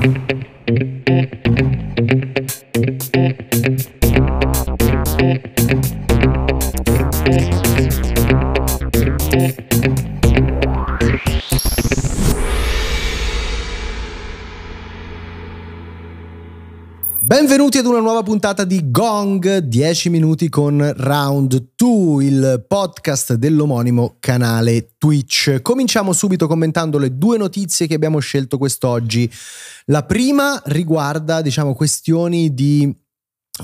thank you una nuova puntata di Gong 10 minuti con Round 2, il podcast dell'omonimo canale Twitch. Cominciamo subito commentando le due notizie che abbiamo scelto quest'oggi. La prima riguarda, diciamo, questioni di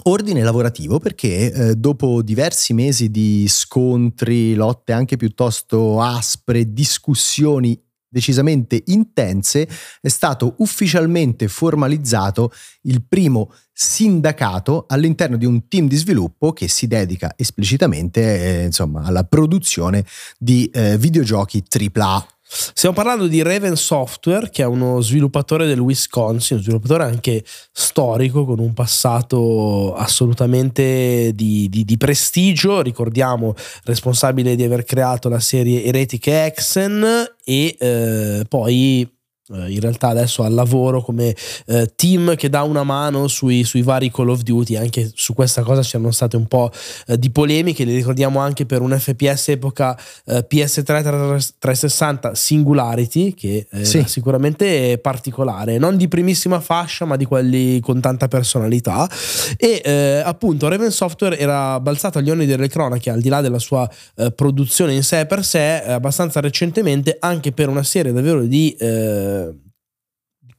ordine lavorativo perché eh, dopo diversi mesi di scontri, lotte anche piuttosto aspre, discussioni decisamente intense, è stato ufficialmente formalizzato il primo sindacato all'interno di un team di sviluppo che si dedica esplicitamente eh, insomma, alla produzione di eh, videogiochi AAA. Stiamo parlando di Raven Software, che è uno sviluppatore del Wisconsin, un sviluppatore anche storico, con un passato assolutamente di, di, di prestigio. Ricordiamo, responsabile di aver creato la serie Heretic Exen e eh, poi in realtà adesso al lavoro come eh, team che dà una mano sui, sui, vari Call of Duty, anche su questa cosa c'erano state un po' eh, di polemiche, le ricordiamo anche per un FPS epoca eh, PS3 360 Singularity, che è sì. sicuramente particolare, non di primissima fascia ma di quelli con tanta personalità e eh, appunto Raven Software era balzato agli onni delle cronache al di là della sua eh, produzione in sé per sé abbastanza recentemente anche per una serie davvero di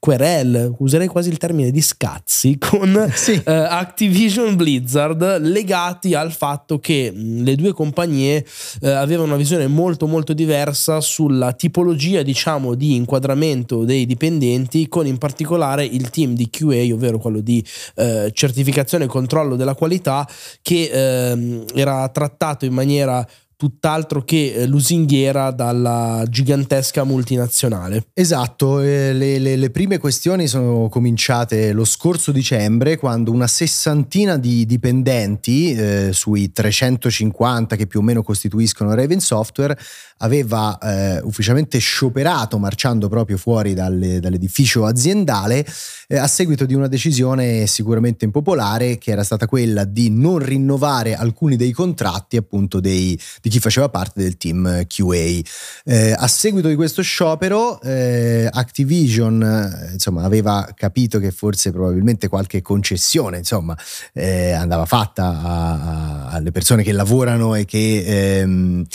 querel, userei quasi il termine di scazzi, con sì. uh, Activision Blizzard legati al fatto che le due compagnie uh, avevano una visione molto molto diversa sulla tipologia diciamo di inquadramento dei dipendenti con in particolare il team di QA ovvero quello di uh, certificazione e controllo della qualità che ehm, era trattato in maniera tutt'altro che eh, lusinghiera dalla gigantesca multinazionale. Esatto, eh, le, le, le, prime questioni sono cominciate lo scorso dicembre quando una sessantina di dipendenti eh, sui 350 che più o meno costituiscono Raven Software aveva eh, ufficialmente scioperato marciando proprio fuori dalle, dall'edificio aziendale eh, a seguito di una decisione sicuramente impopolare che era stata quella di non rinnovare alcuni dei contratti appunto dei, di chi faceva parte del team QA. Eh, a seguito di questo sciopero eh, Activision eh, insomma aveva capito che forse probabilmente qualche concessione insomma eh, andava fatta a, a, alle persone che lavorano e che ehm,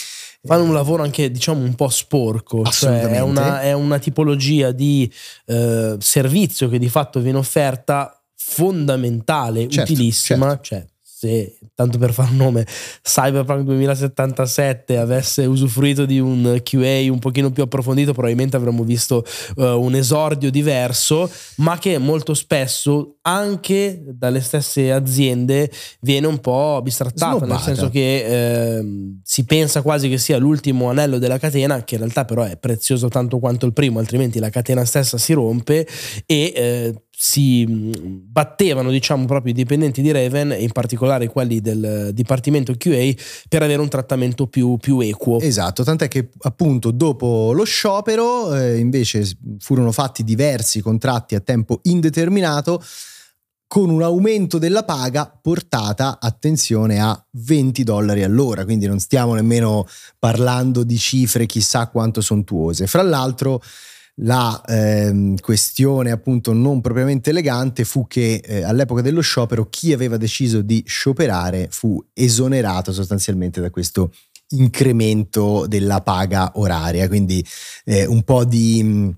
fanno un lavoro anche diciamo un po' sporco, cioè è una, è una tipologia di eh, servizio che di fatto viene offerta fondamentale, certo, utilissima, certo. cioè se tanto per fare un nome, Cyberpunk 2077 avesse usufruito di un QA un pochino più approfondito, probabilmente avremmo visto uh, un esordio diverso, ma che molto spesso anche dalle stesse aziende viene un po' bistrattato, nel senso che eh, si pensa quasi che sia l'ultimo anello della catena, che in realtà però è prezioso tanto quanto il primo, altrimenti la catena stessa si rompe e eh, si battevano diciamo proprio i dipendenti di Raven in particolare quelli del dipartimento QA per avere un trattamento più, più equo esatto tant'è che appunto dopo lo sciopero eh, invece furono fatti diversi contratti a tempo indeterminato con un aumento della paga portata, attenzione, a 20 dollari all'ora, quindi non stiamo nemmeno parlando di cifre chissà quanto sontuose. Fra l'altro la eh, questione appunto non propriamente elegante fu che eh, all'epoca dello sciopero chi aveva deciso di scioperare fu esonerato sostanzialmente da questo incremento della paga oraria, quindi eh, un po' di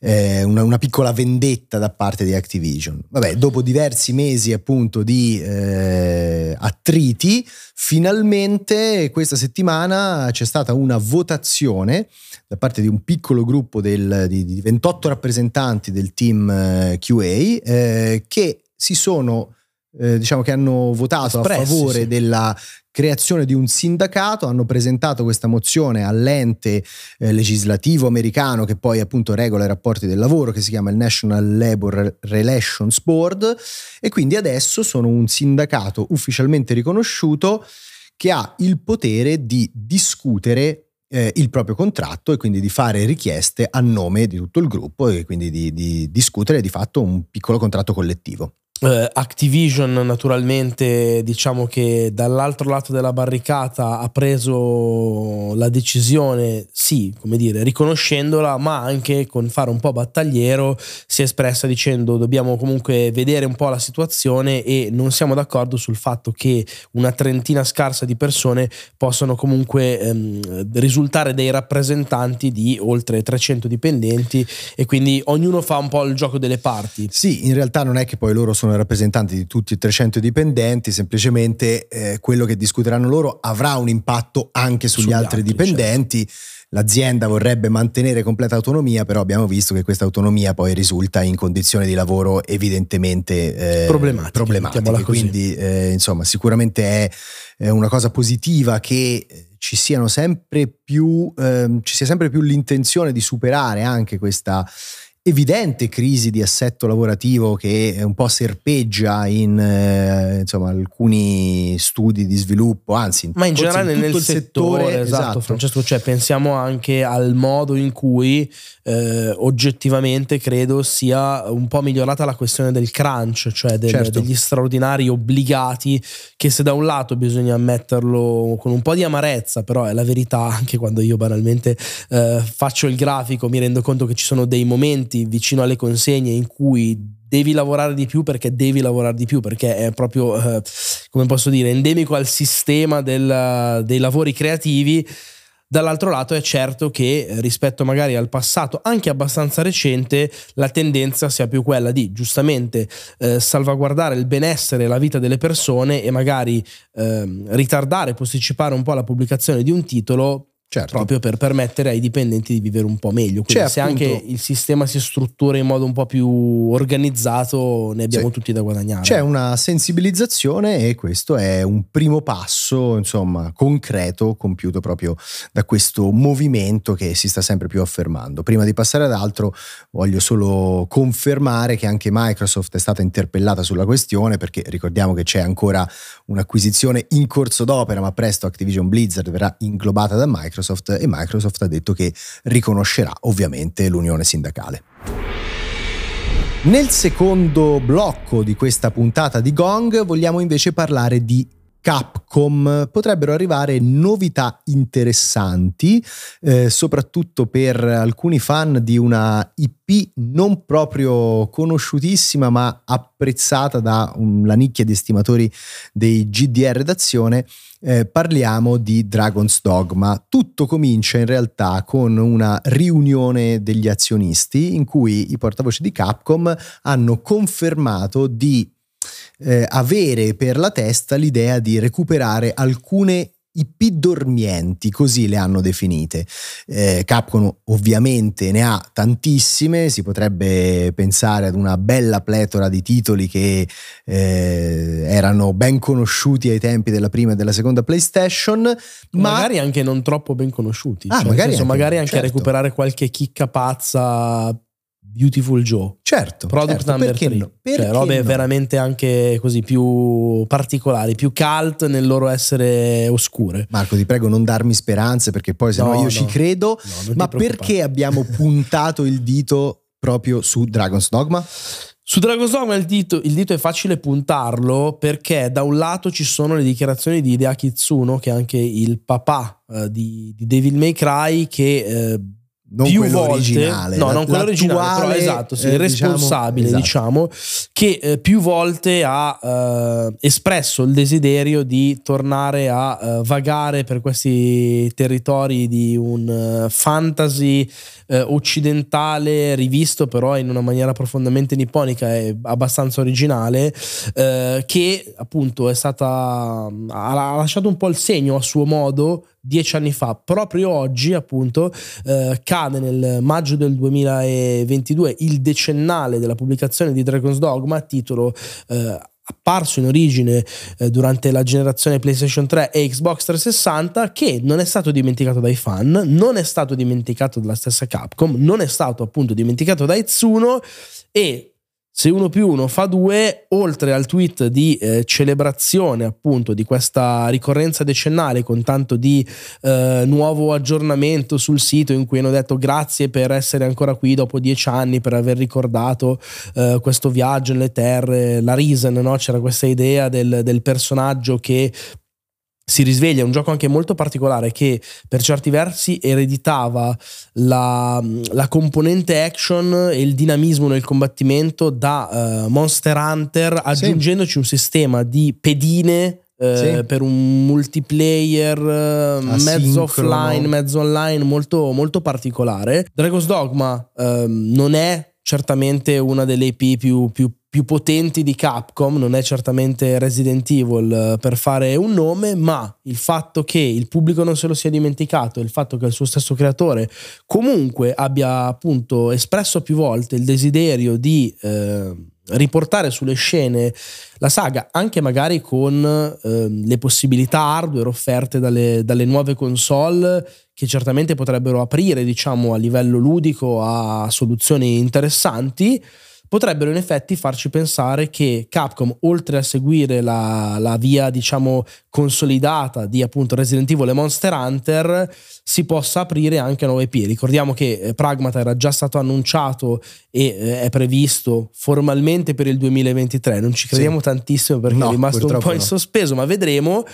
eh, una, una, piccola vendetta da parte di Activision. Vabbè, dopo diversi mesi appunto di eh, attriti, finalmente questa settimana c'è stata una votazione da parte di un piccolo gruppo del, di, di, 28 rappresentanti del team eh, QA eh, che si sono eh, diciamo che hanno votato Espressi, a favore sì. della creazione di un sindacato, hanno presentato questa mozione all'ente eh, legislativo americano che poi appunto regola i rapporti del lavoro, che si chiama il National Labor Relations Board, e quindi adesso sono un sindacato ufficialmente riconosciuto che ha il potere di discutere eh, il proprio contratto e quindi di fare richieste a nome di tutto il gruppo e quindi di, di discutere di fatto un piccolo contratto collettivo. Uh, Activision naturalmente diciamo che dall'altro lato della barricata ha preso la decisione, sì, come dire, riconoscendola, ma anche con fare un po' battagliero si è espressa dicendo dobbiamo comunque vedere un po' la situazione e non siamo d'accordo sul fatto che una trentina scarsa di persone possano comunque ehm, risultare dei rappresentanti di oltre 300 dipendenti e quindi ognuno fa un po' il gioco delle parti. Sì, in realtà non è che poi loro sono sono rappresentanti di tutti i 300 dipendenti, semplicemente eh, quello che discuteranno loro avrà un impatto anche sugli, sugli altri, altri, dipendenti. Certo. L'azienda vorrebbe mantenere completa autonomia, però abbiamo visto che questa autonomia poi risulta in condizioni di lavoro evidentemente eh, problematiche. problematiche. Quindi, eh, insomma, sicuramente è, è, una cosa positiva che ci siano sempre più, ehm, ci sia sempre più l'intenzione di superare anche questa evidente crisi di assetto lavorativo che un po' serpeggia in eh, insomma, alcuni studi di sviluppo, anzi, ma in generale in nel settore, settore esatto, esatto, Francesco, cioè pensiamo anche al modo in cui eh, oggettivamente credo sia un po' migliorata la questione del crunch, cioè del, certo. degli straordinari obbligati che se da un lato bisogna ammetterlo con un po' di amarezza, però è la verità anche quando io banalmente eh, faccio il grafico mi rendo conto che ci sono dei momenti momenti vicino alle consegne in cui devi lavorare di più perché devi lavorare di più, perché è proprio, eh, come posso dire, endemico al sistema del, dei lavori creativi. Dall'altro lato è certo che rispetto magari al passato, anche abbastanza recente, la tendenza sia più quella di giustamente eh, salvaguardare il benessere e la vita delle persone e magari eh, ritardare, posticipare un po' la pubblicazione di un titolo Certo. proprio per permettere ai dipendenti di vivere un po' meglio. Quindi C'è se appunto... anche il sistema si struttura in modo un po' più organizzato, ne abbiamo sì. tutti da guadagnare. C'è una sensibilizzazione e questo è un primo passo, insomma, concreto compiuto proprio da questo movimento che si sta sempre più affermando. Prima di passare ad altro, voglio solo confermare che anche Microsoft è stata interpellata sulla questione perché ricordiamo che c'è ancora un'acquisizione in corso d'opera, ma presto Activision Blizzard verrà inglobata da Microsoft Microsoft e Microsoft ha detto che riconoscerà ovviamente l'unione sindacale. Nel secondo blocco di questa puntata di Gong vogliamo invece parlare di Capcom potrebbero arrivare novità interessanti, eh, soprattutto per alcuni fan di una IP non proprio conosciutissima ma apprezzata dalla nicchia di estimatori dei GDR d'azione. Eh, parliamo di Dragon's Dogma. Tutto comincia in realtà con una riunione degli azionisti in cui i portavoce di Capcom hanno confermato di eh, avere per la testa l'idea di recuperare alcune IP dormienti, così le hanno definite. Eh, Capcom ovviamente ne ha tantissime, si potrebbe pensare ad una bella pletora di titoli che eh, erano ben conosciuti ai tempi della prima e della seconda PlayStation, ma magari anche non troppo ben conosciuti. Ah, cioè, magari, senso, anche, magari anche certo. recuperare qualche chicca pazza Beautiful Joe. Certo. Product certo, number 3. No? Cioè, robe no? veramente anche così più particolari, più cult nel loro essere oscure. Marco, ti prego, non darmi speranze perché poi se no, io ci credo. ma perché abbiamo puntato il dito proprio su Dragon's Dogma? Su Dragon's Dogma il dito, il dito, è facile puntarlo perché da un lato ci sono le dichiarazioni di Hideaki Tsuno, che è anche il papà uh, di, di Devil May Cry, che... Uh, non più quello volte, originale, no, non quello originale, però esatto, sì, eh, responsabile, diciamo, esatto. diciamo che eh, più volte ha eh, espresso il desiderio di tornare a eh, vagare per questi territori di un eh, fantasy eh, occidentale rivisto però in una maniera profondamente nipponica e abbastanza originale che appunto è stata ha lasciato un po' il segno a suo modo dieci anni fa, proprio oggi appunto eh, cade nel maggio del 2022 il decennale della pubblicazione di Dragon's Dogma, titolo eh, apparso in origine eh, durante la generazione PlayStation 3 e Xbox 360 che non è stato dimenticato dai fan, non è stato dimenticato dalla stessa Capcom, non è stato appunto dimenticato da Itsuno e se uno più uno fa due, oltre al tweet di eh, celebrazione appunto di questa ricorrenza decennale con tanto di eh, nuovo aggiornamento sul sito in cui hanno detto grazie per essere ancora qui dopo dieci anni, per aver ricordato eh, questo viaggio nelle terre, la Risen, no? c'era questa idea del, del personaggio che si risveglia, è un gioco anche molto particolare che per certi versi ereditava la, la componente action e il dinamismo nel combattimento da uh, Monster Hunter aggiungendoci sì. un sistema di pedine uh, sì. per un multiplayer uh, mezzo offline, mezzo online molto, molto particolare. Dragon's Dogma ehm, non è certamente una delle IP più, più più potenti di Capcom, non è certamente Resident Evil eh, per fare un nome, ma il fatto che il pubblico non se lo sia dimenticato, il fatto che il suo stesso creatore comunque abbia appunto espresso più volte il desiderio di eh, riportare sulle scene la saga, anche magari con eh, le possibilità hardware offerte dalle, dalle nuove console che certamente potrebbero aprire, diciamo, a livello ludico a soluzioni interessanti potrebbero in effetti farci pensare che Capcom, oltre a seguire la, la via, diciamo, consolidata di appunto Resident Evil e Monster Hunter, si possa aprire anche a nuove IP. Ricordiamo che eh, Pragmata era già stato annunciato e eh, è previsto formalmente per il 2023. Non ci crediamo sì. tantissimo perché no, è rimasto un po' in sospeso, ma vedremo.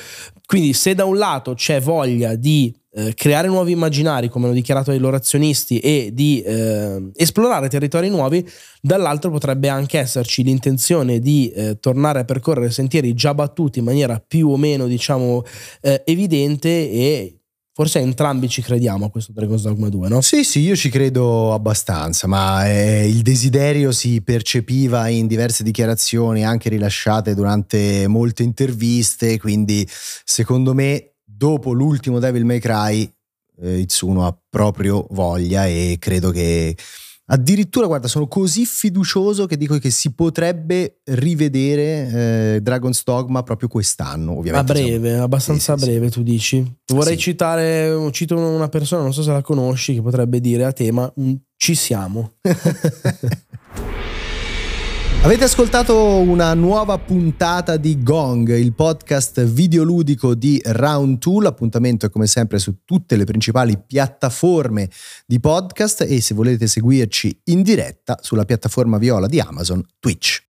Quindi, se da un lato c'è voglia di eh, creare nuovi immaginari, come hanno dichiarato i loro azionisti, e di eh, esplorare territori nuovi, dall'altro potrebbe anche esserci l'intenzione di eh, tornare a percorrere sentieri già battuti in maniera più o meno, diciamo, eh, evidente e Forse entrambi ci crediamo a questo Dragon's Dogma 2, no? Sì, sì, io ci credo abbastanza, ma eh, il desiderio si percepiva in diverse dichiarazioni, anche rilasciate durante molte interviste, quindi secondo me dopo l'ultimo Devil May Cry, eh, Itsuno ha proprio voglia e credo che addirittura, guarda, sono così fiducioso che dico che si potrebbe rivedere eh, Dragon's Dogma proprio quest'anno, ovviamente. A breve, siamo... abbastanza sì, breve, sì. tu dici. Vorrei sì. citare, cito una persona, non so se la conosci, che potrebbe dire a te, ma mm, ci siamo. Avete ascoltato una nuova puntata di Gong, il podcast videoludico di Round 2. L'appuntamento è come sempre su tutte le principali piattaforme di podcast e se volete seguirci in diretta sulla piattaforma viola di Amazon, Twitch.